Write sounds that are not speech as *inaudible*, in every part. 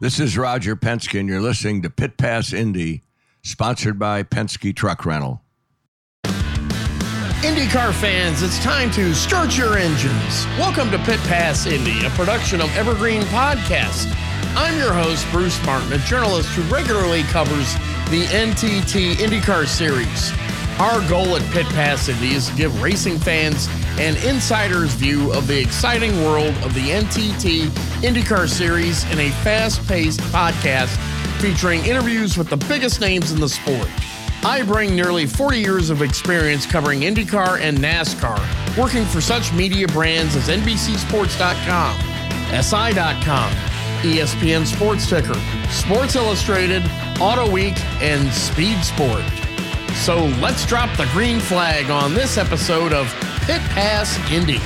This is Roger Penske, and you're listening to Pit Pass Indy, sponsored by Penske Truck Rental. IndyCar fans, it's time to start your engines. Welcome to Pit Pass Indy, a production of Evergreen Podcast. I'm your host, Bruce Martin, a journalist who regularly covers the NTT IndyCar Series. Our goal at Pit Pass Indy is to give racing fans an insider's view of the exciting world of the NTT IndyCar Series in a fast paced podcast featuring interviews with the biggest names in the sport. I bring nearly 40 years of experience covering IndyCar and NASCAR, working for such media brands as NBCSports.com, SI.com, ESPN Sports Ticker, Sports Illustrated, Auto Week, and Speed Sport. So let's drop the green flag on this episode of Pit Pass Indy.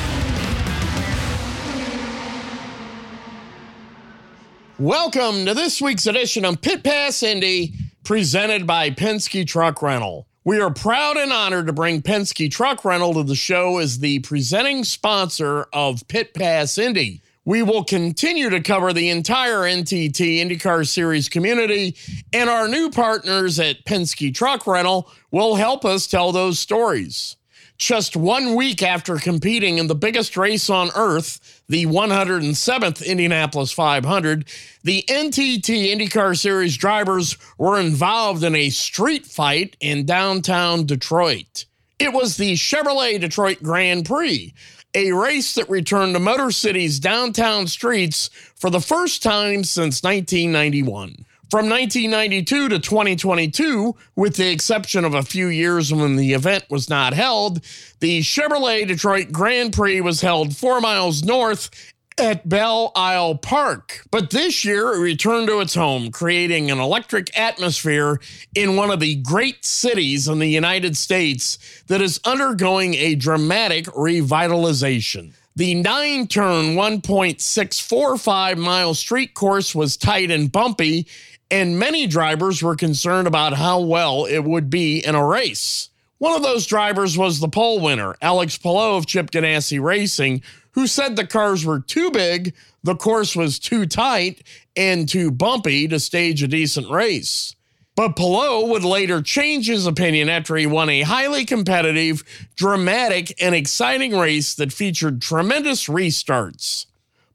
Welcome to this week's edition of Pit Pass Indy, presented by Penske Truck Rental. We are proud and honored to bring Penske Truck Rental to the show as the presenting sponsor of Pit Pass Indy. We will continue to cover the entire NTT IndyCar Series community, and our new partners at Penske Truck Rental will help us tell those stories. Just one week after competing in the biggest race on earth, the 107th Indianapolis 500, the NTT IndyCar Series drivers were involved in a street fight in downtown Detroit. It was the Chevrolet Detroit Grand Prix, a race that returned to Motor City's downtown streets for the first time since 1991. From 1992 to 2022, with the exception of a few years when the event was not held, the Chevrolet Detroit Grand Prix was held four miles north at Belle Isle Park. But this year it returned to its home, creating an electric atmosphere in one of the great cities in the United States that is undergoing a dramatic revitalization. The nine turn, 1.645 mile street course was tight and bumpy, and many drivers were concerned about how well it would be in a race. One of those drivers was the pole winner, Alex Palou of Chip Ganassi Racing, who said the cars were too big, the course was too tight, and too bumpy to stage a decent race. But Palou would later change his opinion after he won a highly competitive, dramatic, and exciting race that featured tremendous restarts.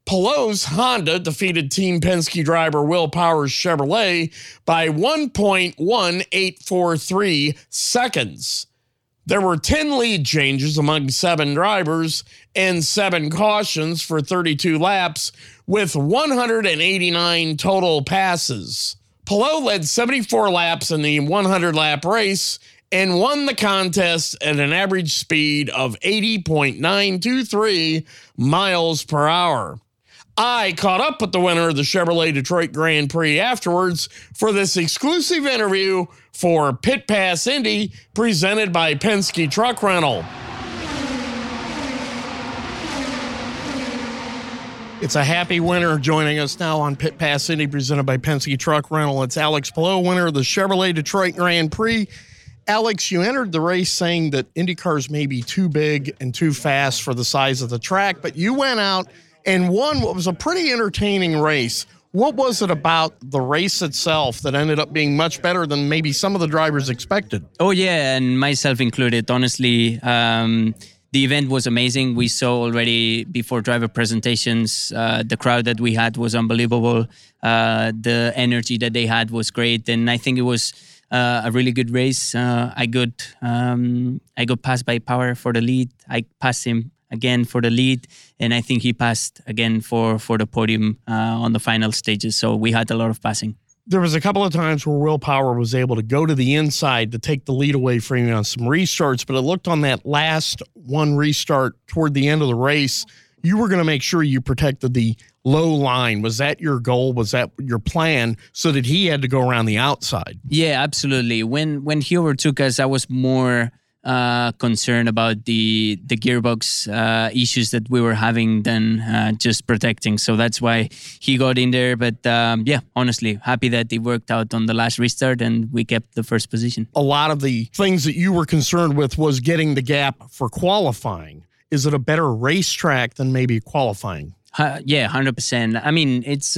Palou's Honda defeated Team Penske driver Will Power's Chevrolet by 1.1843 seconds. There were 10 lead changes among seven drivers and seven cautions for 32 laps, with 189 total passes. Palou led 74 laps in the 100 lap race and won the contest at an average speed of 80.923 miles per hour. I caught up with the winner of the Chevrolet Detroit Grand Prix afterwards for this exclusive interview for Pit Pass Indy presented by Penske Truck Rental. It's a happy winner joining us now on Pit Pass Indy presented by Penske Truck Rental. It's Alex Palou, winner of the Chevrolet Detroit Grand Prix. Alex, you entered the race saying that Indy cars may be too big and too fast for the size of the track, but you went out and won what was a pretty entertaining race. What was it about the race itself that ended up being much better than maybe some of the drivers expected? Oh, yeah, and myself included. Honestly, um, the event was amazing. We saw already before driver presentations, uh, the crowd that we had was unbelievable. Uh, the energy that they had was great, and I think it was uh, a really good race. Uh, I got um, I got passed by Power for the lead. I passed him again for the lead, and I think he passed again for for the podium uh, on the final stages. So we had a lot of passing. There was a couple of times where Will Power was able to go to the inside to take the lead away from you on some restarts, but it looked on that last one restart toward the end of the race, you were going to make sure you protected the low line. Was that your goal? Was that your plan? So that he had to go around the outside. Yeah, absolutely. When when he overtook us, I was more uh, concerned about the the gearbox uh, issues that we were having than uh, just protecting. So that's why he got in there. But um, yeah, honestly, happy that it worked out on the last restart and we kept the first position. A lot of the things that you were concerned with was getting the gap for qualifying. Is it a better racetrack than maybe qualifying? yeah, hundred percent. I mean, it's.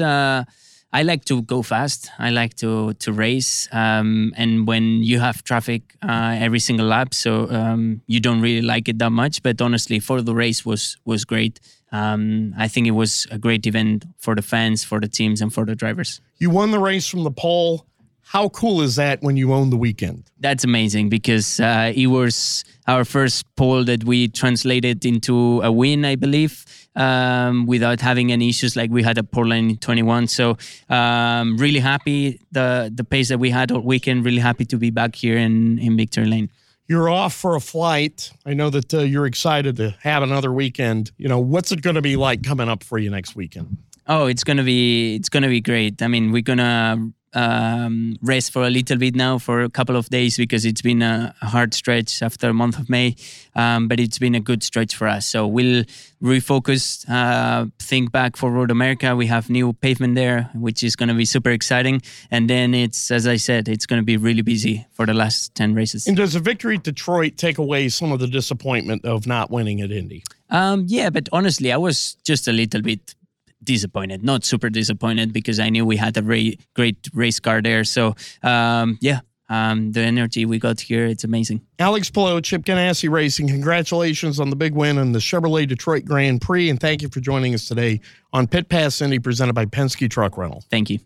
I like to go fast. I like to to race, um, and when you have traffic uh, every single lap, so um, you don't really like it that much. But honestly, for the race was was great. Um, I think it was a great event for the fans, for the teams, and for the drivers. You won the race from the pole. How cool is that when you own the weekend? That's amazing because uh, it was our first pole that we translated into a win, I believe, um, without having any issues like we had at Portland in 21. So um, really happy the the pace that we had all weekend. Really happy to be back here in in Victory Lane. You're off for a flight. I know that uh, you're excited to have another weekend. You know, what's it going to be like coming up for you next weekend? Oh, it's gonna be it's gonna be great. I mean, we're gonna um, rest for a little bit now for a couple of days because it's been a, hard stretch after a month of May, um, but it's been a good stretch for us. So we'll refocus, uh, think back for Road America. We have new pavement there, which is going to be super exciting. And then it's, as I said, it's going to be really busy for the last 10 races. And does a victory at Detroit take away some of the disappointment of not winning at Indy? Um, yeah, but honestly, I was just a little bit disappointed, not super disappointed because I knew we had a ra- great race car there. So um, yeah, um, the energy we got here, it's amazing. Alex Palou, Chip Ganassi Racing, congratulations on the big win in the Chevrolet Detroit Grand Prix, and thank you for joining us today on Pit Pass Indy, presented by Penske Truck Rental. Thank you.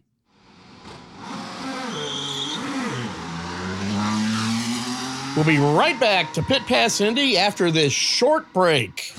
We'll be right back to Pit Pass Indy after this short break.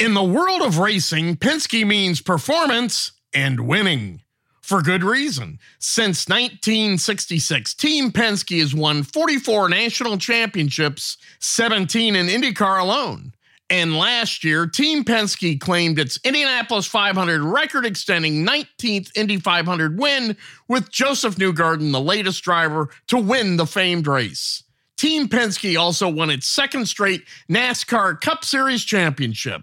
In the world of racing, Penske means performance and winning. For good reason. Since 1966, Team Penske has won 44 national championships, 17 in IndyCar alone. And last year, Team Penske claimed its Indianapolis 500 record extending 19th Indy 500 win, with Josef Newgarden the latest driver to win the famed race. Team Penske also won its second straight NASCAR Cup Series championship.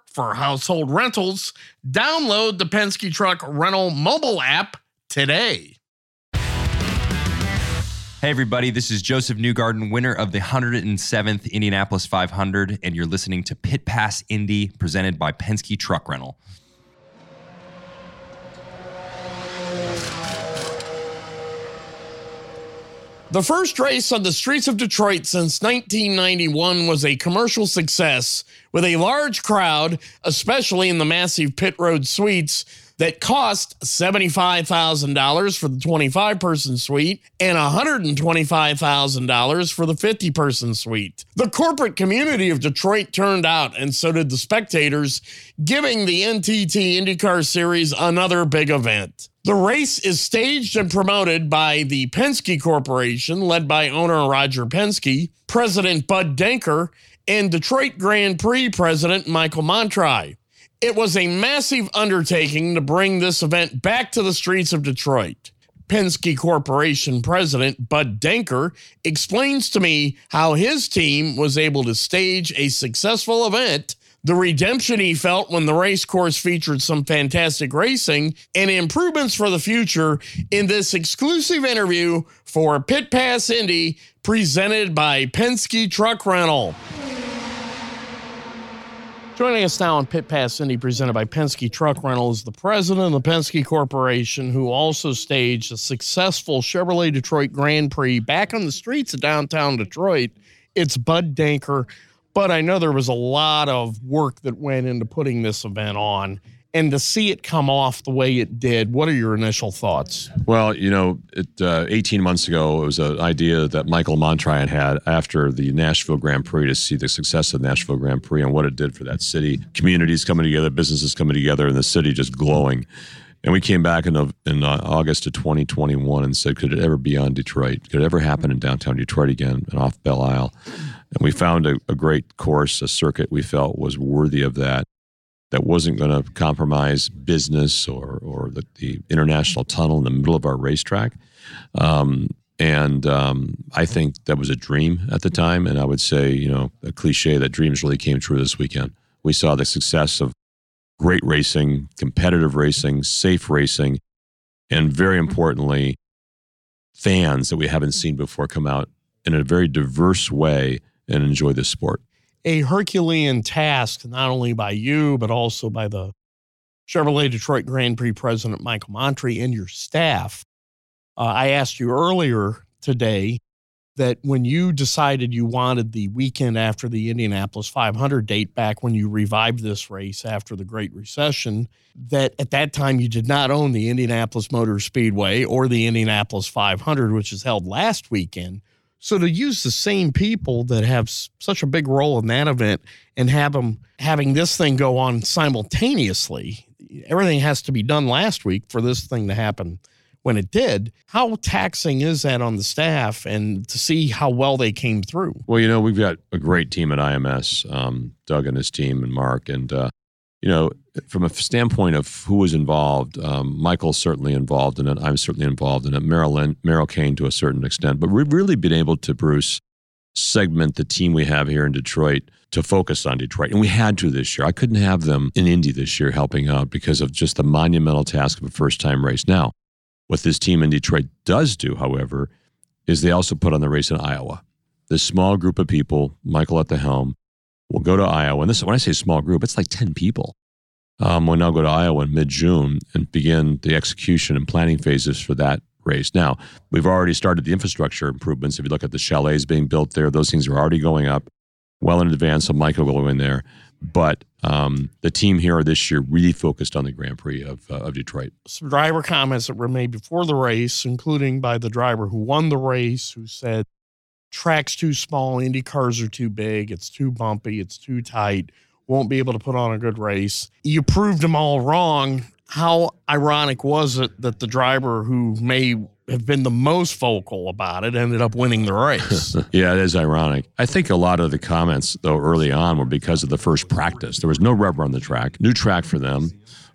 for household rentals, download the Penske Truck Rental mobile app today. Hey, everybody, this is Josef Newgarden, winner of the 107th Indianapolis 500, and you're listening to Pit Pass Indy presented by Penske Truck Rental. The first race on the streets of Detroit since 1991 was a commercial success with a large crowd, especially in the massive pit road suites that cost $75,000 for the 25 person suite and $125,000 for the 50 person suite. The corporate community of Detroit turned out, and so did the spectators, giving the NTT IndyCar Series another big event. The race is staged and promoted by the Penske Corporation, led by owner Roger Penske, President Bud Denker, and Detroit Grand Prix President Michael Montri. It was a massive undertaking to bring this event back to the streets of Detroit. Penske Corporation President Bud Denker explains to me how his team was able to stage a successful event the redemption he felt when the race course featured some fantastic racing, and improvements for the future in this exclusive interview for Pit Pass Indy presented by Penske Truck Rental. Joining us now on Pit Pass Indy, presented by Penske Truck Rental, is the president of the Penske Corporation, who also staged a successful Chevrolet Detroit Grand Prix back on the streets of downtown Detroit. It's Bud Denker. But I know there was a lot of work that went into putting this event on and to see it come off the way it did, what are your initial thoughts? Well, you know, it, uh, 18 months ago, it was an idea that Michael Montryan had after the Nashville Grand Prix to see the success of the Nashville Grand Prix and what it did for that city. Communities coming together, businesses coming together, and the city just glowing. And we came back in, in uh, August of 2021 and said, could it ever be on Detroit? Could it ever happen in downtown Detroit again and off Belle Isle? And we found a, a great course, a circuit we felt was worthy of that that wasn't going to compromise business or or the, the, international tunnel in the middle of our racetrack. Um, and um, I think that was a dream at the time. And I would say, you know, a cliche that dreams really came true this weekend. We saw the success of great racing, competitive racing, safe racing, and very importantly, fans that we haven't seen before come out in a very diverse way and enjoy this sport a Herculean task, not only by you, but also by the Chevrolet Detroit Grand Prix president, Michael Montri, and your staff. Uh, I asked you earlier today that when you decided you wanted the weekend after the Indianapolis 500 date back when you revived this race after the Great Recession, that at that time you did not own the Indianapolis Motor Speedway or the Indianapolis 500, which is held last weekend. So to use the same people that have such a big role in that event and have them having this thing go on simultaneously, everything has to be done last week for this thing to happen when it did. How taxing is that on the staff and to see how well they came through? Well, you know, we've got a great team at IMS, um, Doug and his team and Mark. And, uh, you know, from a standpoint of who was involved, um, Michael's certainly involved in it. I'm certainly involved in it. Marilyn, Merrill Kane to a certain extent, but we've really been able to, Bruce, segment the team we have here in Detroit to focus on Detroit. And we had to this year. I couldn't have them in Indy this year helping out because of just the monumental task of a first time race. Now, what this team in Detroit does do, however, is they also put on the race in Iowa. This small group of people, Michael at the helm, will go to Iowa. And this, when I say small group, it's like 10 people um, we'll now go to Iowa in mid June and begin the execution and planning phases for that race. Now, we've already started the infrastructure improvements. If you look at the chalets being built there, those things are already going up well in advance. So Michael will go in there. But um, the team here this year really focused on the Grand Prix of, uh, of Detroit. Some driver comments that were made before the race, including by the driver who won the race, who said, track's too small, Indy cars are too big, it's too bumpy, it's too tight won't be able to put on a good race. You proved them all wrong. How ironic was it that the driver who may have been the most vocal about it ended up winning the race? *laughs* yeah, it is ironic. I think a lot of the comments, though, early on were because of the first practice. There was no rubber on the track, new track for them.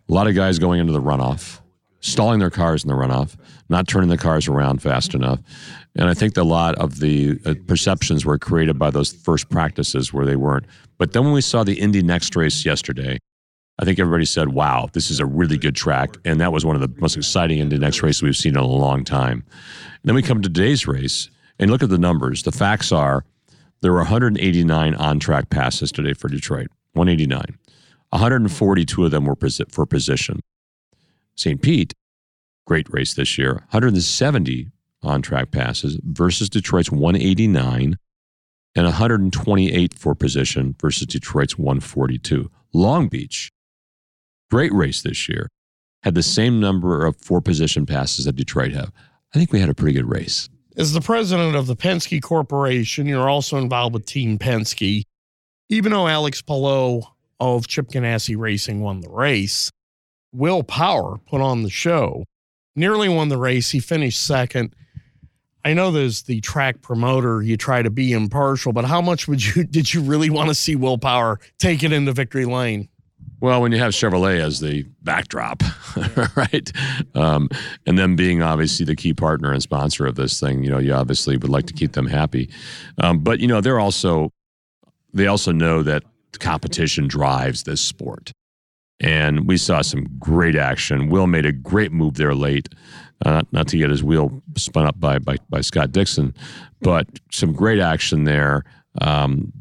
A lot of guys going into the runoff, stalling their cars in the runoff, not turning the cars around fast enough. And I think a lot of the uh, perceptions were created by those first practices where they weren't. But then when we saw the Indy NXT race yesterday, I think everybody said, wow, this is a really good track. And that was one of the most exciting Indy NXT races we've seen in a long time. And then we come to today's race and look at the numbers. The facts are there were 189 on track passes today for Detroit, 189. 142 of them were for position. St. Pete, great race this year, 170 on track passes versus Detroit's 189 and 128 for position versus Detroit's 142. Long Beach, great race this year, had the same number of four position passes that Detroit have. I think we had a pretty good race. As the president of the Penske Corporation, you're also involved with Team Penske. Even though Alex Palou of Chip Ganassi Racing won the race, Will Power put on the show. Nearly won the race. He finished second. I know there's the track promoter. You try to be impartial, but how much would you *laughs* did you really want to see Will Power take it into victory lane? Well, when you have Chevrolet as the backdrop, *laughs* right, um, and them being obviously the key partner and sponsor of this thing, you know, you obviously would like to keep them happy. Um, but you know, they're also they also know that competition drives this sport, and we saw some great action. Will made a great move there late uh, not to get his wheel spun up by, by, by Scott Dixon, but some great action there. Um,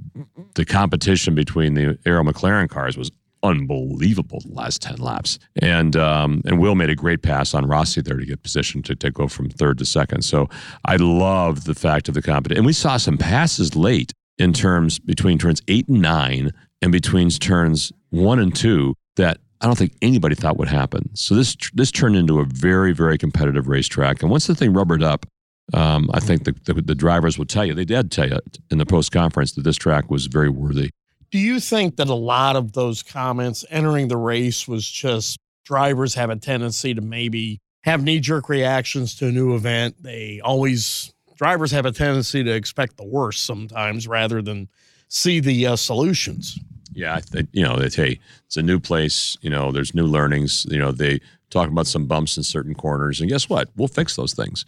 the competition between the Arrow McLaren cars was unbelievable the last 10 laps. And um, and Will made a great pass on Rossi there to get positioned to, to go from third to second. So I love the fact of the competition. And we saw some passes late in terms between turns eight and nine and between turns one and two that I don't think anybody thought would happen. So this this turned into a very very competitive racetrack. And once the thing rubbered up, um, I think the, the, the drivers will tell you they did tell you in the post conference that this track was very worthy. Do you think that a lot of those comments entering the race was just drivers have a tendency to maybe have knee jerk reactions to a new event? They always drivers have a tendency to expect the worst sometimes rather than see the uh, solutions. Yeah, you know, that hey, it's a new place. You know, there's new learnings. You know, they talk about some bumps in certain corners, and guess what? We'll fix those things.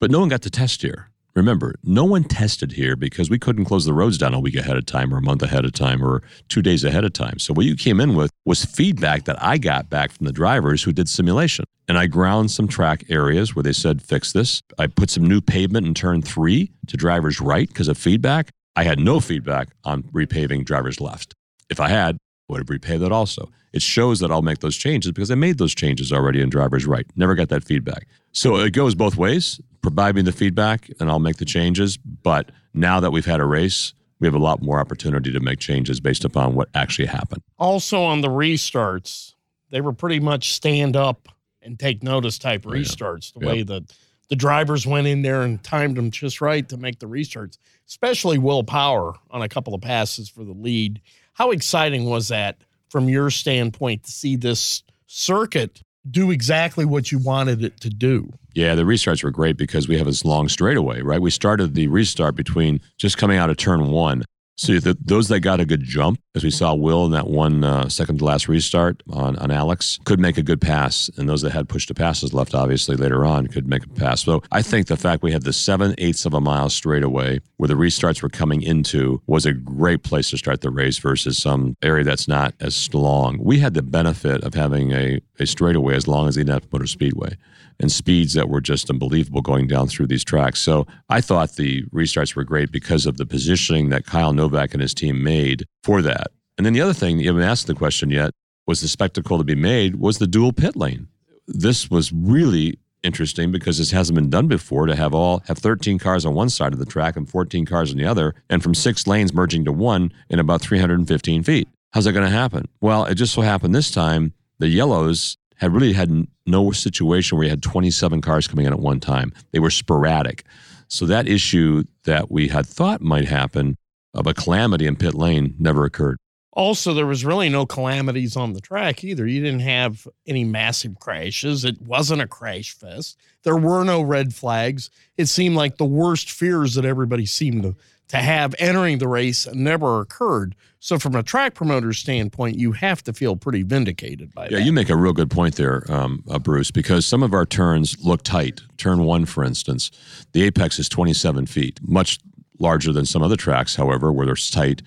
But no one got to test here. Remember, no one tested here because we couldn't close the roads down a week ahead of time or a month ahead of time or two days ahead of time. So what you came in with was feedback that I got back from the drivers who did simulation. And I ground some track areas where they said, fix this. I put some new pavement in turn three to drivers right because of feedback. I had no feedback on repaving drivers left. If I had, I would have repaved that also. It shows that I'll make those changes because I made those changes already in drivers right. Never got that feedback. So it goes both ways provide me the feedback and I'll make the changes. But now that we've had a race, we have a lot more opportunity to make changes based upon what actually happened. Also, on the restarts, they were pretty much stand up and take notice type restarts, the way that the drivers went in there and timed them just right to make the restarts, especially Will Power on a couple of passes for the lead. How exciting was that from your standpoint to see this circuit do exactly what you wanted it to do? Yeah, the restarts were great because we have this long straightaway, right? We started the restart between just coming out of turn one so the, those that got a good jump, as we saw Will in that one uh, second to last restart on, on Alex, could make a good pass. And those that had push to passes left, obviously, later on could make a pass. So I think the fact we had the seven eighths of a mile straightaway where the restarts were coming into was a great place to start the race versus some area that's not as long. We had the benefit of having a, a straightaway as long as the Indianapolis Motor Speedway and speeds that were just unbelievable going down through these tracks. So I thought the restarts were great because of the positioning that Kyle Novak and his team made for that. And then the other thing, you haven't asked the question yet, was the spectacle to be made was the dual pit lane. This was really interesting because this hasn't been done before to have all have 13 cars on one side of the track and 14 cars on the other and from six lanes merging to one in about 315 feet how's that going to happen well it just so happened this time the yellows had really had no situation where you had 27 cars coming in at one time. They were sporadic. So that issue that we had thought might happen of a calamity in pit lane never occurred. Also, there was really no calamities on the track either. You didn't have any massive crashes. It wasn't a crash fest. There were no red flags. It seemed like the worst fears that everybody seemed to to have entering the race never occurred. So, from a track promoter standpoint, you have to feel pretty vindicated by yeah, that. Yeah, you make a real good point there, um, uh, Bruce, because some of our turns look tight. Turn one, for instance, the apex is 27 feet, much larger than some other tracks, however, where they're tight.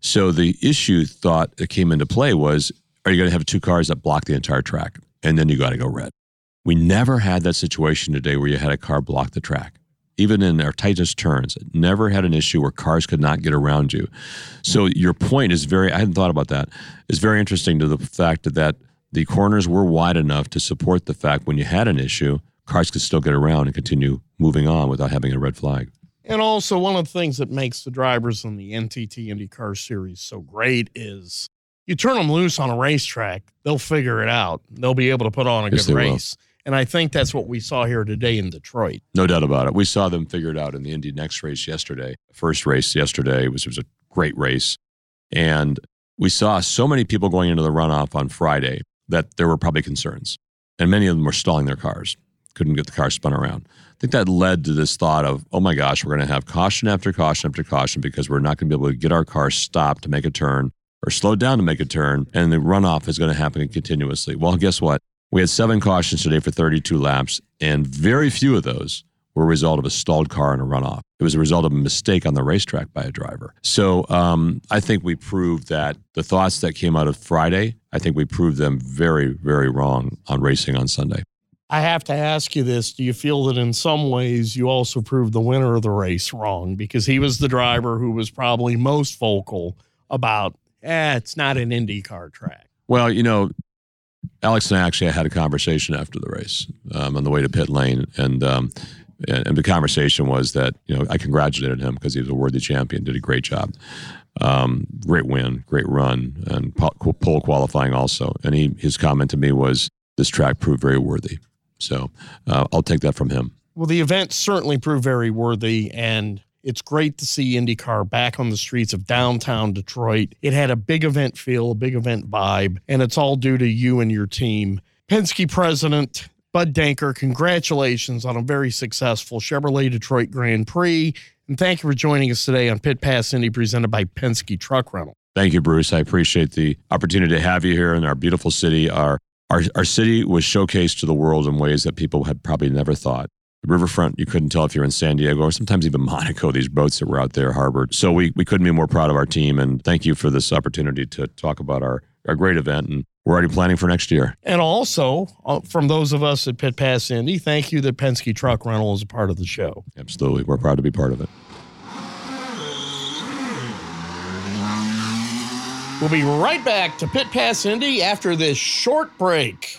So, the issue thought that came into play was are you going to have two cars that block the entire track? And then you got to go red. We never had that situation today where you had a car block the track even in our tightest turns, never had an issue where cars could not get around you. So your point is very, I hadn't thought about that, is very interesting to the fact that the corners were wide enough to support the fact when you had an issue, cars could still get around and continue moving on without having a red flag. And also, one of the things that makes the drivers in the NTT IndyCar Series so great is you turn them loose on a racetrack, they'll figure it out. They'll be able to put on a yes, good race. Will. And I think that's what we saw here today in Detroit. No doubt about it. We saw them figure it out in the Indy NXT race yesterday. First race yesterday was, was a great race. And we saw so many people going into the runoff on Friday that there were probably concerns. And many of them were stalling their cars, couldn't get the car spun around. I think that led to this thought of, oh my gosh, we're going to have caution after caution after caution because we're not going to be able to get our car stopped to make a turn or slowed down to make a turn. And the runoff is going to happen continuously. Well, guess what? We had seven cautions today for 32 laps, and very few of those were a result of a stalled car in a runoff. It was a result of a mistake on the racetrack by a driver. So um, I think we proved that the thoughts that came out of Friday, I think we proved them very, very wrong on racing on Sunday. I have to ask you this. Do you feel that in some ways you also proved the winner of the race wrong? Because he was the driver who was probably most vocal about, eh, it's not an IndyCar track. Well, you know, Alex and I actually had a conversation after the race um, on the way to pit lane, and um, and, the conversation was that you know I congratulated him because he was a worthy champion, did a great job, um, great win, great run, and pole qualifying also. And he his comment to me was, "This track proved very worthy." So uh, I'll take that from him. Well, the event certainly proved very worthy, and it's great to see IndyCar back on the streets of downtown Detroit. It had a big event feel, a big event vibe, and it's all due to you and your team. Penske president Bud Denker, congratulations on a very successful Chevrolet Detroit Grand Prix. And thank you for joining us today on Pit Pass Indy presented by Penske Truck Rental. Thank you, Bruce. I appreciate the opportunity to have you here in our beautiful city. Our, our, our city was showcased to the world in ways that people had probably never thought. The riverfront, you couldn't tell if you're in San Diego or sometimes even *laughs* Monaco, these boats that were out there harbored. So we, we couldn't be more proud of our team. And thank you for this opportunity to talk about our, our great event. And we're already planning for next year. And also, uh, from those of us at Pit Pass Indy, thank you that Penske Truck Rental is a part of the show. Absolutely. We're proud to be part of it. We'll be right back to Pit Pass Indy after this short break.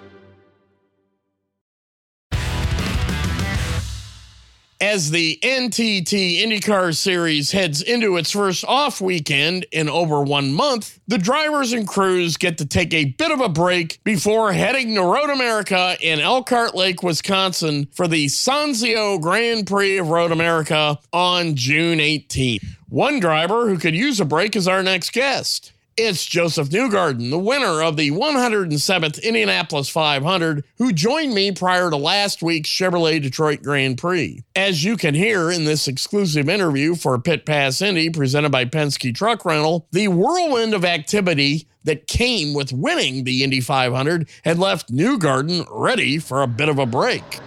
As the NTT IndyCar Series heads into its first off weekend in over one month, the drivers and crews get to take a bit of a break before heading to Road America in Elkhart Lake, Wisconsin for the Sonsio Grand Prix of Road America on June 18th. One driver who could use a break is our next guest. It's Josef Newgarden, the winner of the 107th Indianapolis 500, who joined me prior to last week's Chevrolet Detroit Grand Prix. As you can hear in this exclusive interview for Pit Pass Indy presented by Penske Truck Rental, the whirlwind of activity that came with winning the Indy 500 had left Newgarden ready for a bit of a break.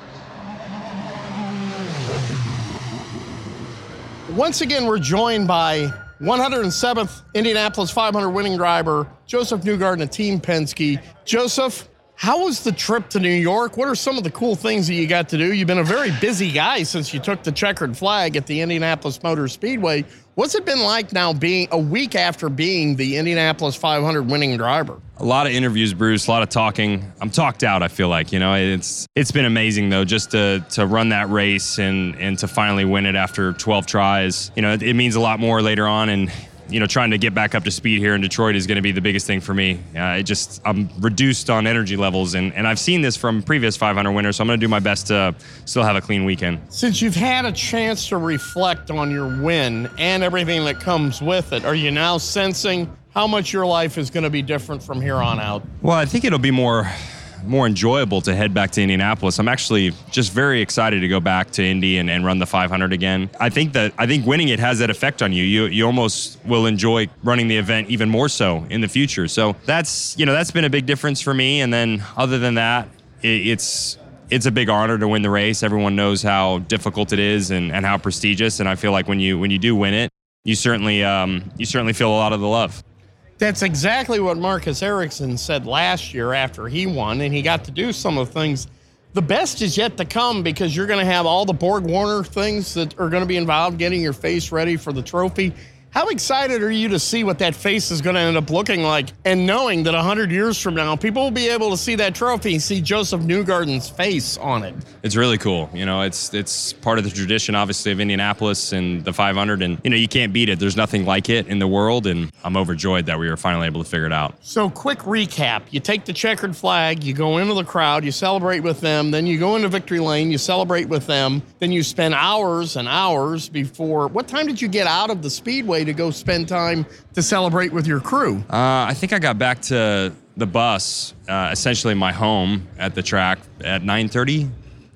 Once again, we're joined by 107th Indianapolis 500 winning driver, Josef Newgarden and Team Penske. Josef, how was the trip to New York? What are some of the cool things that you got to do? You've been a very busy guy since you took the checkered flag at the Indianapolis Motor Speedway. What's it been like now being a week after being the Indianapolis 500 winning driver? A lot of interviews, Bruce. A lot of talking. I'm talked out. I feel like you know it's it's been amazing though, just to to run that race and and to finally win it after 12 tries. You know, it, it means a lot more later on, and you know, trying to get back up to speed here in Detroit is going to be the biggest thing for me. Uh, it just I'm reduced on energy levels, and and I've seen this from previous 500 winners, so I'm going to do my best to still have a clean weekend. Since you've had a chance to reflect on your win and everything that comes with it, are you now sensing how much your life is going to be different from here on out? Well, I think it'll be more more enjoyable to head back to Indianapolis. I'm actually just very excited to go back to Indy and, and run the 500 again. I think that I think winning it has that effect on you. You you almost will enjoy running the event even more so in the future. So that's you know that's been a big difference for me. And then other than that, it, it's it's a big honor to win the race. Everyone knows how difficult it is and, and how prestigious. And I feel like when you when you do win it, you certainly um, you certainly feel a lot of the love. That's exactly what Marcus Ericsson said last year after he won, and he got to do some of the things. The best is yet to come because you're going to have all the Borg Warner things that are going to be involved getting your face ready for the trophy. How excited are you to see what that face is going to end up looking like and knowing that 100 years from now, people will be able to see that trophy and see Josef Newgarden's face on it? It's really cool. You know, it's it's part of the tradition, obviously, of Indianapolis and the 500, and you know you can't beat it. There's nothing like it in the world, and I'm overjoyed that we were finally able to figure it out. So, quick recap you take the checkered flag, you go into the crowd, you celebrate with them, then you go into victory lane, you celebrate with them, then you spend hours and hours before. What time did you get out of the speedway to go spend time to celebrate with your crew? Uh, I think I got back to the bus, uh, essentially my home at the track at 9:30,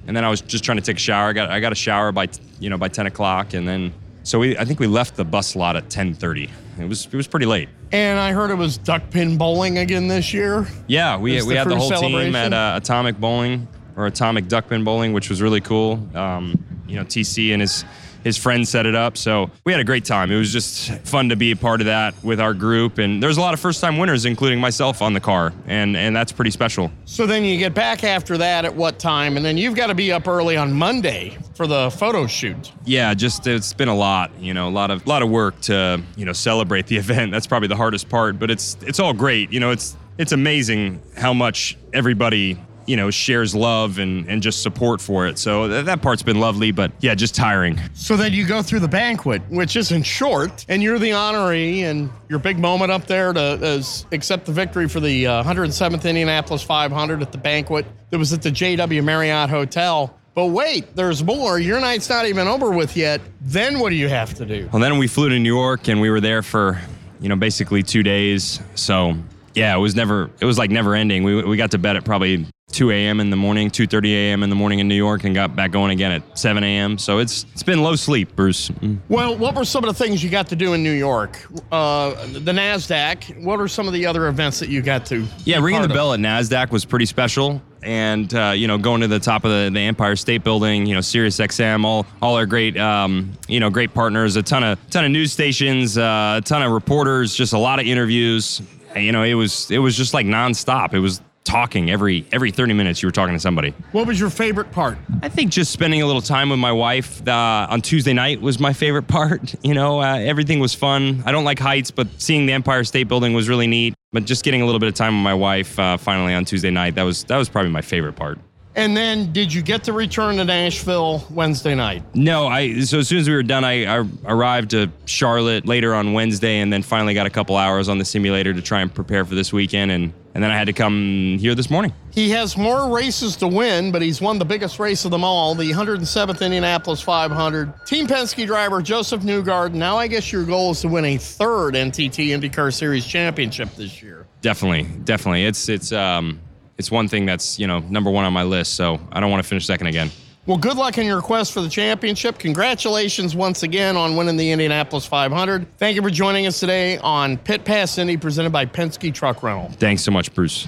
and then I was just trying to take a shower. I got I got a shower by you know by 10 o'clock, and then so we I think we left the bus lot at 10:30. It was it was pretty late. And I heard it was duck pin bowling again this year. Yeah, we we the had the whole team at uh, Atomic Bowling or Atomic Duckpin Bowling, which was really cool. Um, you know, TC and his his friends set it up, so we had a great time. It was just fun to be a part of that with our group, and there's a lot of first time winners, including myself, on the car, and and that's pretty special. So then you get back after that at what time? And then you've got to be up early on Monday for the photo shoot. Yeah, just it's been a lot, you know, a lot of lot of work to you know celebrate the *laughs* event. That's probably the hardest part, but it's it's all great. You know, it's it's amazing how much everybody you know shares love and and just support for it. So th- that part's been lovely, but yeah, just tiring. So then you go through the banquet, which isn't short, and you're the honoree, and your big moment up there to is accept the victory for the uh, 107th Indianapolis 500 at the banquet that was at the JW Marriott Hotel. But wait, there's more. Your night's not even over with yet. Then what do you have to do? Well, then we flew to New York and we were there for you know basically two days. So yeah, it was never it was like never ending. We we got to bed at probably 2 a.m. in the morning, 2:30 a.m. in the morning in New York, and got back going again at 7 a.m. So it's it's been low sleep, Bruce. Mm. Well, what were some of the things you got to do in New York? Uh, the NASDAQ. What are some of the other events that you got to? Yeah, ringing the of? bell at Nasdaq was pretty special, and uh, you know, going to the top of the, the Empire State Building, you know, Sirius XM, all all our great, um, you know, great partners, a ton of ton of news stations, uh, a ton of reporters, just a lot of interviews. You know, it was it was just like nonstop. It was talking every every 30 minutes. You were talking to somebody. What was your favorite part? I think just spending a little time with my wife uh, on Tuesday night was my favorite *laughs* part. You know, uh, everything was fun. I don't like heights, but seeing the Empire State Building was really neat. But just getting a little bit of time with my wife uh, finally on Tuesday night that was that was probably my favorite part. And then, did you get to return to Nashville Wednesday night? No, I so as soon as we were done, I, I arrived to Charlotte later on Wednesday, and then finally got a couple hours on the simulator to try and prepare for this weekend, and and then I had to come here this morning. He has more races to win, but he's won the biggest race of them all, the 107th Indianapolis 500. Team Penske driver Josef Newgarden. Now, I guess your goal is to win a third NTT IndyCar Series championship this year. Definitely, definitely. It's it's um it's one thing that's you know number one on my list. So I don't want to finish second again. Well, good luck in your quest for the championship. Congratulations once again on winning the Indianapolis 500. Thank you for joining us today on Pit Pass Indy, presented by Penske Truck Rental. Thanks so much, Bruce.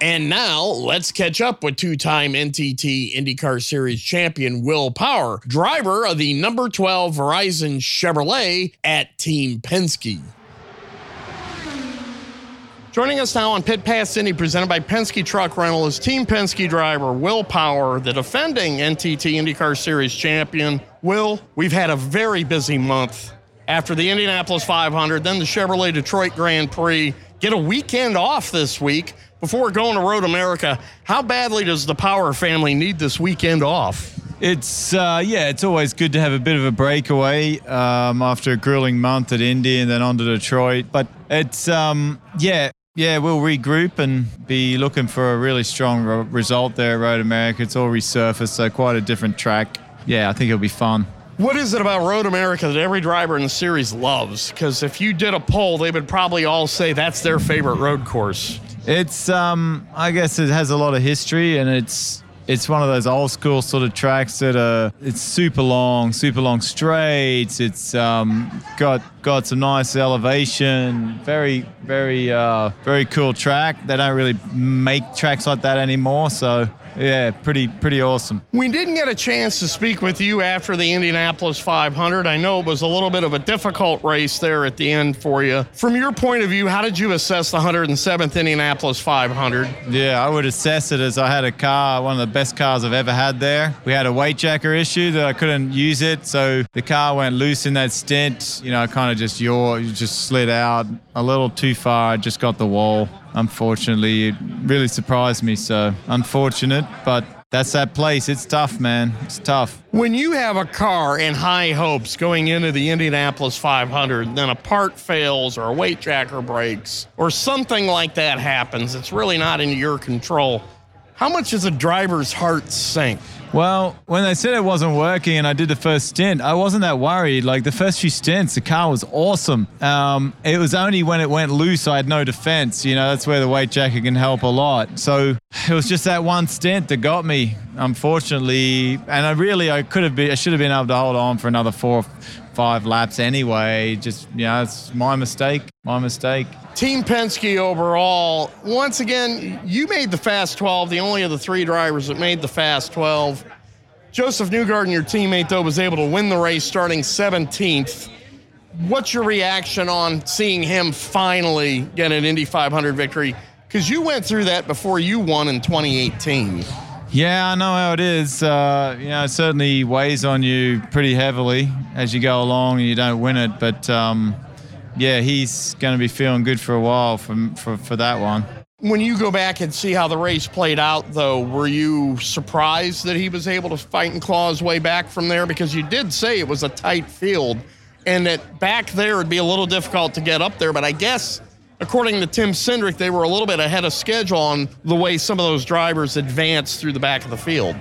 And now let's catch up with two time NTT IndyCar Series champion Will Power, driver of the number 12 Verizon Chevrolet at Team Penske. Joining us now on Pit Pass Indy, presented by Penske Truck Rental, is Team Penske driver Will Power, the defending NTT IndyCar Series champion. Will, we've had a very busy month after the Indianapolis 500, then the Chevrolet Detroit Grand Prix. Get a weekend off this week before going to Road America. How badly does the Power family need this weekend off? It's uh, yeah, it's always good to have a bit of a breakaway um, after a grueling month at Indy and then on to Detroit. But it's um, yeah, yeah, we'll regroup and be looking for a really strong re- result there at Road America. It's all resurfaced, so quite a different track. Yeah, I think it'll be fun. What is it about Road America that every driver in the series loves? Because if you did a poll, they would probably all say that's their favorite road course. It's um, I guess it has a lot of history and it's it's one of those old school sort of tracks that are it's super long, super long straights. It's um, got got some nice elevation. Very very uh, very cool track. They don't really make tracks like that anymore, so yeah, pretty pretty awesome. We didn't get a chance to speak with you after the Indianapolis 500. I know it was a little bit of a difficult race there at the end for you. From your point of view, how did you assess the 107th Indianapolis 500? Yeah, I would assess it as I had a car, one of the best cars I've ever had there. We had a weight jacker issue that I couldn't use it, so the car went loose in that stint. You know, kind of just yaw, just slid out a little too far. I just got the wall. Unfortunately, it really surprised me. So unfortunate, but that's that place. It's tough, man. It's tough. When you have a car and high hopes going into the Indianapolis 500, then a part fails or a weight jacker breaks or something like that happens, it's really not in your control. How much does a driver's heart sink? Well, when they said it wasn't working and I did the first stint, I wasn't that worried. Like the first few stints, the car was awesome. Um, it was only when it went loose, I had no defense. You know, that's where the weight jacker can help a lot. So it was just that one stint that got me, unfortunately. And I really, I could have been, I should have been able to hold on for another four, five laps anyway. Just, you know, it's my mistake, my mistake. Team Penske overall, once again, you made the Fast 12, the only of the three drivers that made the Fast 12. Josef Newgarden, your teammate, though, was able to win the race starting 17th. What's your reaction on seeing him finally get an Indy 500 victory? Because you went through that before you won in 2018. Yeah, I know how it is. Uh, you know, it certainly weighs on you pretty heavily as you go along and you don't win it. But um, yeah, he's going to be feeling good for a while for, for, for that one. When you go back and see how the race played out, though, were you surprised that he was able to fight and claw his way back from there? Because you did say it was a tight field and that back there would be a little difficult to get up there. But I guess, according to Tim Cindric, they were a little bit ahead of schedule on the way some of those drivers advanced through the back of the field.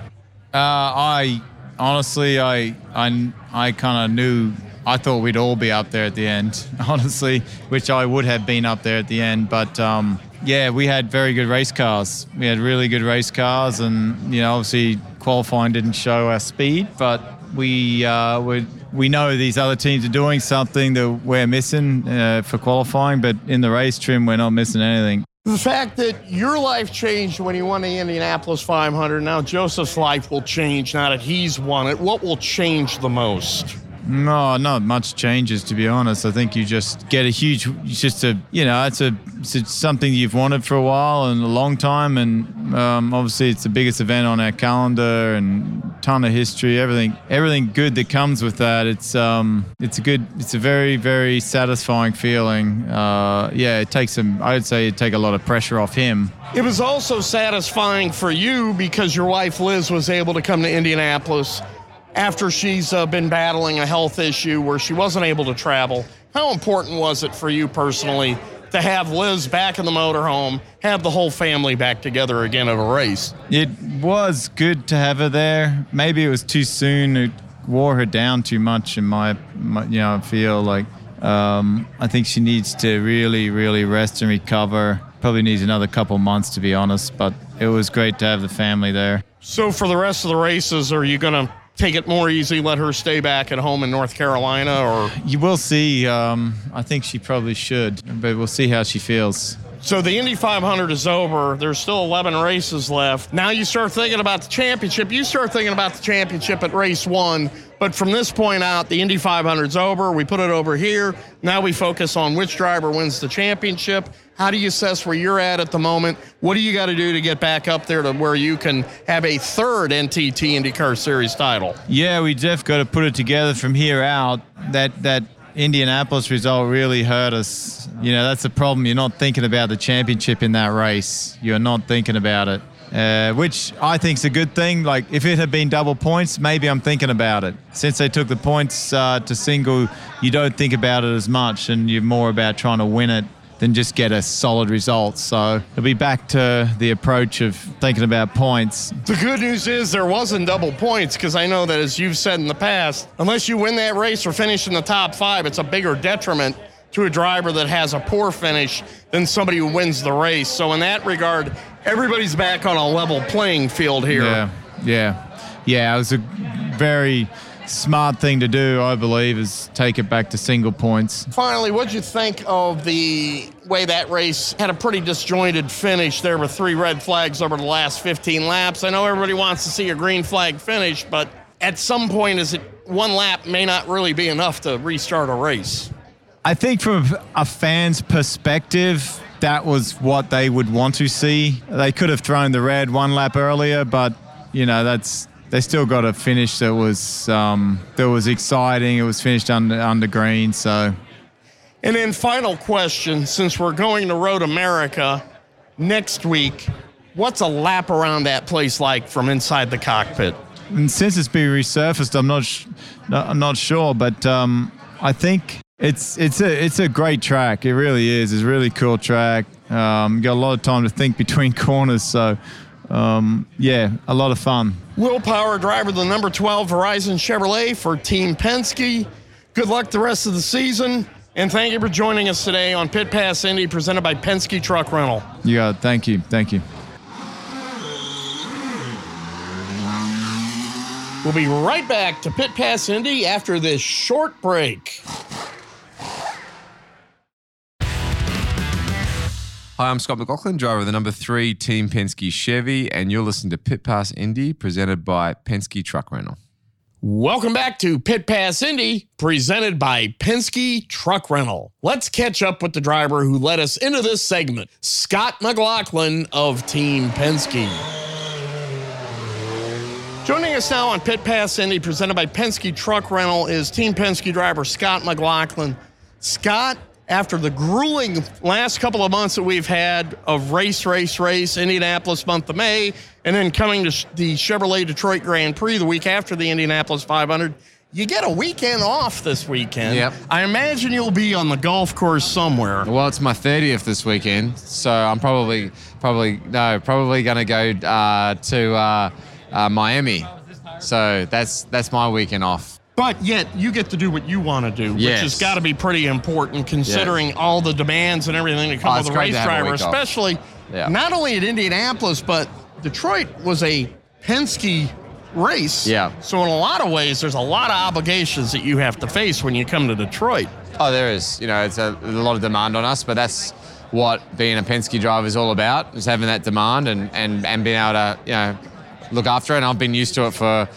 Uh, I honestly, I I, I kind of knew. I thought we'd all be up there at the end, *laughs* honestly, which I would have been up there at the end. But um, yeah, we had very good race cars. We had really good race cars, and you know, obviously qualifying didn't show our speed, but we uh, we we know these other teams are doing something that we're missing uh, for qualifying, but in the race trim, we're not missing anything. The fact that your life changed when you won the Indianapolis 500, now Josef's life will change now that he's won it. What will change the most? No, not much changes to be honest. I think you just get a huge, it's just a, you know, it's a, it's something you've wanted for a while and a long time, and um, obviously it's the biggest event on our calendar and ton of history, everything, everything good that comes with that. It's, um, it's a good, it's a very, very satisfying feeling. Uh, yeah, it takes some, I would say, it take a lot of pressure off him. It was also satisfying for you because your wife Liz was able to come to Indianapolis after she's uh, been battling a health issue where she wasn't able to travel. How important was it for you personally to have Liz back in the motorhome, have the whole family back together again at a race? It was good to have her there. Maybe it was too soon. It wore her down too much in my, my you know, I feel like um, I think she needs to really, really rest and recover. Probably needs another couple months to be honest, but it was great to have the family there. So for the rest of the races, are you going to take it more easy, let her stay back at home in North Carolina, or You will see. Um, I think she probably should, but we'll see how she feels. So the Indy 500 is over. There's still 11 races left. Now you start thinking about the championship. You start thinking about the championship at race one. But from this point out, the Indy 500 is over. We put it over here. Now we focus on which driver wins the championship. How do you assess where you're at at the moment? What do you got to do to get back up there to where you can have a third NTT IndyCar Series title? Yeah, we just got to put it together from here out. That that Indianapolis result really hurt us. You know, that's the problem. You're not thinking about the championship in that race. You're not thinking about it. Uh, which I think is a good thing. Like, if it had been double points, maybe I'm thinking about it. Since they took the points uh, to single, you don't think about it as much, and you're more about trying to win it than just get a solid result. So it'll be back to the approach of thinking about points. The good news is there wasn't double points because I know that, as you've said in the past, unless you win that race or finish in the top five, it's a bigger detriment to a driver that has a poor finish than somebody who wins the race. So, in that regard, everybody's back on a level playing field here. Yeah, yeah, yeah. It was a very smart thing to do, I believe, is take it back to single points. Finally, what'd you think of the way that race had a pretty disjointed finish? There were three red flags over the last 15 laps. I know everybody wants to see a green flag finish, but at some point, is it one lap may not really be enough to restart a race? I think from a fan's perspective, that was what they would want to see. They could have thrown the red one lap earlier, but you know that's they still got a finish that was um, that was exciting. It was finished under under green, so. And then final question, since we're going to Road America next week, what's a lap around that place like from inside the cockpit? And since it's been resurfaced, I'm not sh- I'm not sure, but um, I think it's it's a it's a great track. It really is. It's a really cool track. Um, got a lot of time to think *laughs* between corners, so um, yeah, a lot of fun. Will Power driver, the number 12 Verizon Chevrolet for Team Penske. Good luck the rest of the season. And thank you for joining us today on Pit Pass Indy, presented by Penske Truck Rental. Yeah, thank you. Thank you. We'll be right back to Pit Pass Indy after this short break. Hi, I'm Scott McLaughlin, driver of the number three Team Penske Chevy, and you're listening to Pit Pass Indy, presented by Penske Truck Rental. Welcome back to Pit Pass Indy, presented by Penske Truck Rental. Let's catch up with the driver who led us into this segment, Scott McLaughlin of Team Penske. Joining us now on Pit Pass Indy, presented by Penske Truck Rental, is Team Penske driver Scott McLaughlin. Scott, after the grueling last couple of months that we've had of race, race, race, Indianapolis month of May, and then coming to the Chevrolet Detroit Grand Prix the week after the Indianapolis 500, you get a weekend off this weekend. Yep. I imagine you'll be on the golf course somewhere. Well, it's my 30th this weekend, so I'm probably, probably, no, probably going to go uh, to uh, uh, Miami. So that's that's my weekend off. But yet, you get to do what you want to do, which has got to be pretty important considering all the demands and everything that come Oh, with a race have a driver, especially Yeah. not only at Indianapolis, but Detroit was a Penske race. Yeah. So, in a lot of ways, there's a lot of obligations that you have to face when you come to Detroit. Oh, there is. You know, it's a, a lot of demand on us, but that's what being a Penske driver is all about, is having that demand and, and, and being able to, you know, look after it. And I've been used to it for,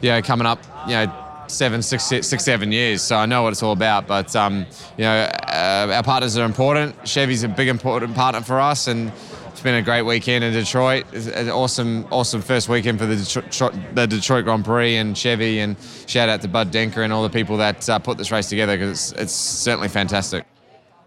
you know, coming up, you know, seven, six, six, seven years. So I know what it's all about. But, um, you know, uh, our partners are important. Chevy's a big, important partner for us. And it's been a great weekend in Detroit. It's an awesome, awesome first weekend for the Detroit, the Detroit Grand Prix and Chevy. And shout out to Bud Denker and all the people that uh, put this race together because it's, it's certainly fantastic.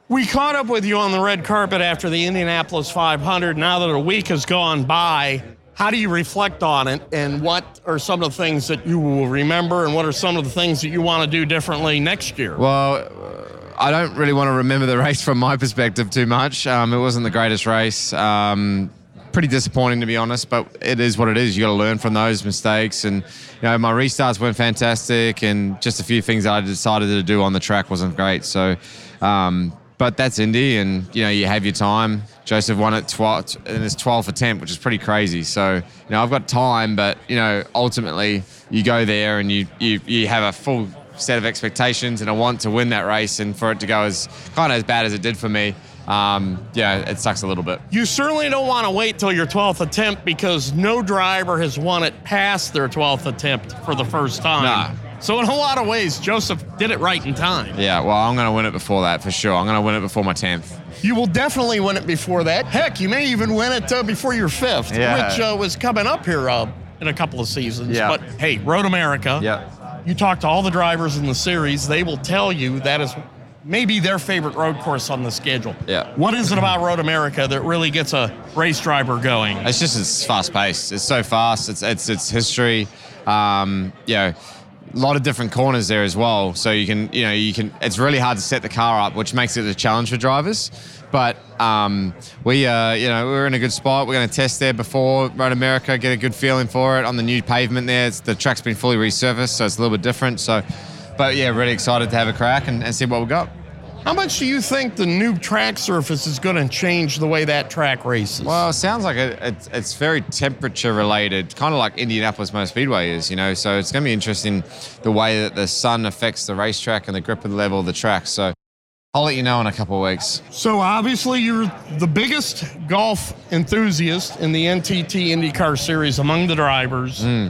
We caught up with you on the red carpet after the Indianapolis 500. Now that a week has gone by, how do you reflect on it? And what are some of the things that you will remember? And what are some of the things that you want to do differently next year? Well, uh, I don't really want to remember the *laughs* race from my perspective too much. Um, it wasn't the greatest race. Um, pretty disappointing to be honest, but it is what it is. You got to learn from those mistakes, and you know my restarts weren't fantastic, and just a few things that I decided to do on the track wasn't great. So, um, but that's Indy, and you know you have your time. Josef won it 12 in his 12th attempt, which is pretty crazy. So, you know I've got time, but you know ultimately you go there and you you you have a full set of expectations and a want to win that race, and for it to go as kind of as bad as it did for me. Um, yeah, it sucks a little bit. You certainly don't want to wait till your 12th attempt because no driver has won it past their 12th attempt for the first time. Nah. So, in a lot of ways, Josef did it right in time. Yeah, well, I'm going to win it before that for sure. I'm going to win it before my 10th. You will definitely win it before that. Heck, you may even win it uh, before your fifth, Yeah. which uh, was coming up here uh, in a couple of seasons. Yeah. But hey, Road America. Yeah. You talk to all the drivers in the series, they will tell you that is maybe their favorite road course on the schedule. Yeah. What is it about Road America that really gets a race driver going? It's just it's fast paced. It's so fast. It's it's it's history. Um, you know, a lot of different corners there as well. So you can you know you can. It's really hard to set the car up, which makes it a challenge for drivers. But um, we uh, you know we're in a good spot. We're going to test there before Road America, get a good feeling for it on the new pavement there. It's, the track's been fully resurfaced, so it's a little bit different. So, but yeah, really excited to have a crack and, and see what we got. How much do you think the new track surface is going to change the way that track races? Well, it sounds like it, it's, it's very temperature related, kind of like Indianapolis Motor Speedway is, you know. So it's going to be interesting the way that the sun affects the racetrack and the grip of the level of the track. So I'll let you know in a couple of weeks. So obviously you're the biggest golf enthusiast in the NTT IndyCar series among the drivers. Hmm.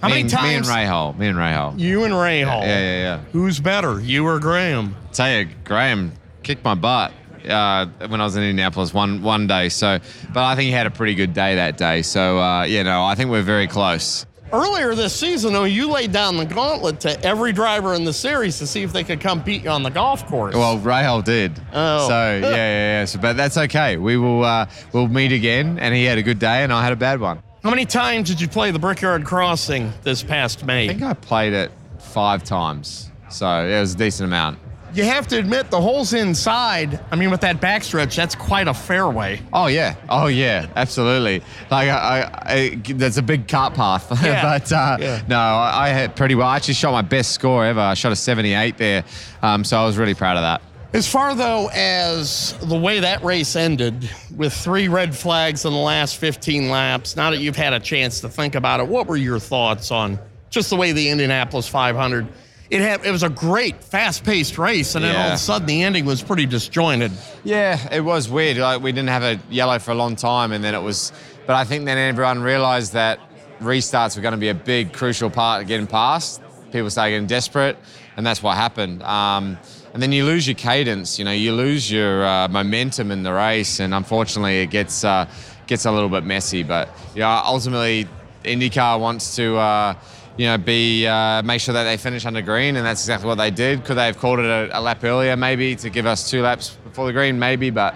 How me, many times? Me and Ray Hall. Me and Rahal. You and Rahal. Yeah, yeah, yeah. Who's better, you or Graham? tell you, Graham kicked my butt uh, when I was in Indianapolis one one day. So, but I think he had a pretty good day that day. So, uh, you know, I think we're very close. Earlier this season, though, you laid down the gauntlet to every driver in the series to see if they could come beat you on the golf course. Well, Rahal did. Oh. So yeah, yeah, yeah. So, but that's okay. We will uh, we'll meet again. And he had a good day, and I had a bad one. How many times did you play the Brickyard Crossing this past May? I think I played it five times. So it was a decent amount. you have to admit the holes inside. I mean, with that backstretch, that's quite a fairway. Oh yeah, oh yeah, absolutely. Like I, I, I that's a big cart path, *laughs* Yeah. but uh, Yeah. no, I, I had pretty well. I actually shot my best score ever. I shot a 78 there, um, so I was really proud of that. As far though as the way that race ended, with three red flags in the last 15 laps, now that you've had a chance to think about it, what were your thoughts on just the way the Indianapolis 500? It had it was a great, fast-paced race, and then all of a sudden the ending was pretty disjointed. Yeah, it was weird. Like we didn't have a yellow for a long time, and then it was. But I think then everyone realised that restarts were going to be a big, crucial part of getting past. People started getting desperate, and that's what happened. Um, and then you lose your cadence. You know, you lose your uh, momentum in the race, and unfortunately, it gets uh, gets a little bit messy. But know, ultimately, IndyCar wants to. Uh, you know, be uh, make sure that they finish under green, and that's exactly what they did. Could they have called it a, a lap earlier, maybe, to give us two laps before the green, maybe? But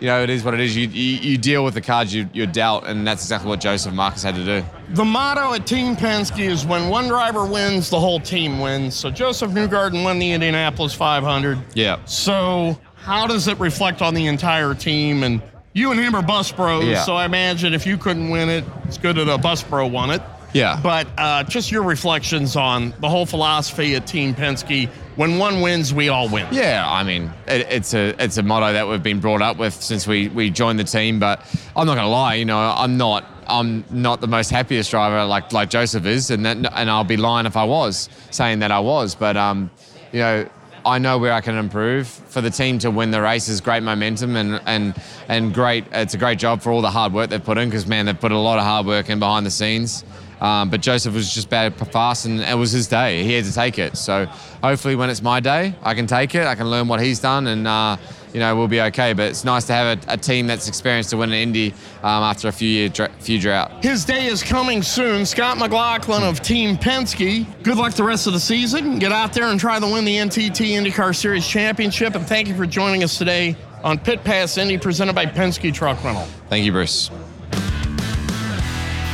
you know, it is what it is. You you, you deal with the cards you, you're dealt, and that's exactly what Josef Marcus had to do. The motto at Team Penske is when one driver wins, the whole team wins. So Josef Newgarden won the Indianapolis 500. Yeah. So how does it reflect on the entire team? And you and him are bus bros, Yeah. so I imagine if you couldn't win it, it's good that a bus bro won it. Yeah. But uh, just your reflections on the whole philosophy at Team Penske. When one wins, we all win. Yeah, I mean, it, it's a it's a motto that we've been brought up with since we, we joined the team. But I'm not gonna lie, you know, I'm not I'm not the most happiest driver like like Josef is, and that, and I'll be lying if I was saying that I was. But um, you know. I know where I can improve. For the team to win the race is great momentum and and and great. It's a great job for all the hard work they've put in because man, they've put a lot of hard work in behind the scenes. Um, but Josef was just bad fast, and it was his day. He had to take it. So hopefully, when it's my day, I can take it. I can learn what he's done, and uh, you know we'll be okay. But it's nice to have a, a team that's experienced to win an Indy um, after a few year dra- few drought. His day is coming soon. Scott McLaughlin of Team Penske. Good luck the rest of the season. Get out there and try to win the NTT IndyCar Series Championship. And thank you for joining us today on Pit Pass Indy, presented by Penske Truck Rental. Thank you, Bruce.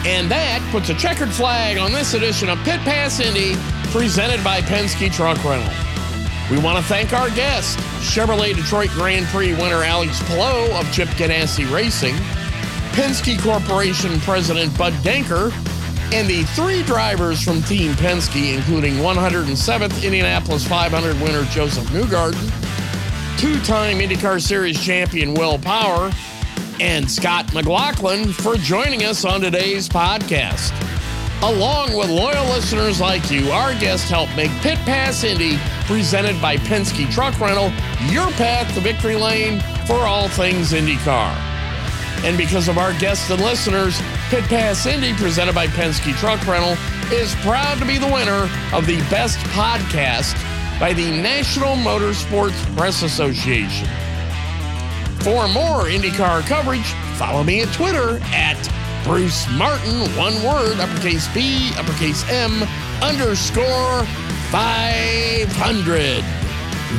And that puts a checkered flag on this edition of Pit Pass Indy, presented by Penske Truck Rental. We want to thank our guest, Chevrolet Detroit Grand Prix winner Alex Palou of Chip Ganassi Racing, Penske Corporation President Bud Denker, and the three drivers from Team Penske, including 107th Indianapolis 500 winner Josef Newgarden, two-time IndyCar Series champion Will Power, and Scott McLaughlin for joining us on today's podcast. Along with loyal listeners like you, our guests help make Pit Pass Indy, presented by Penske Truck Rental, your path to victory lane for all things IndyCar. And because of our guests and listeners, Pit Pass Indy, presented by Penske Truck Rental, is proud to be the winner of the Best Podcast by the National Motorsports Press Association. For more IndyCar coverage, follow me at Twitter at Bruce Martin, one word, uppercase B, uppercase M, underscore 500.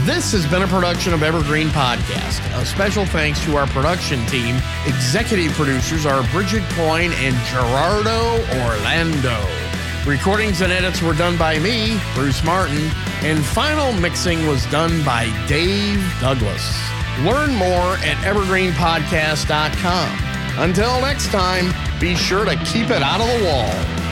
This has been a production of Evergreen Podcast. A special thanks to our production team. Executive producers are Bridget Coyne and Gerardo Orlando. Recordings and edits were done by me, Bruce Martin, and final mixing was done by Dave Douglas. Learn more at evergreenpodcast.com. Until next time, be sure to keep it out of the wall.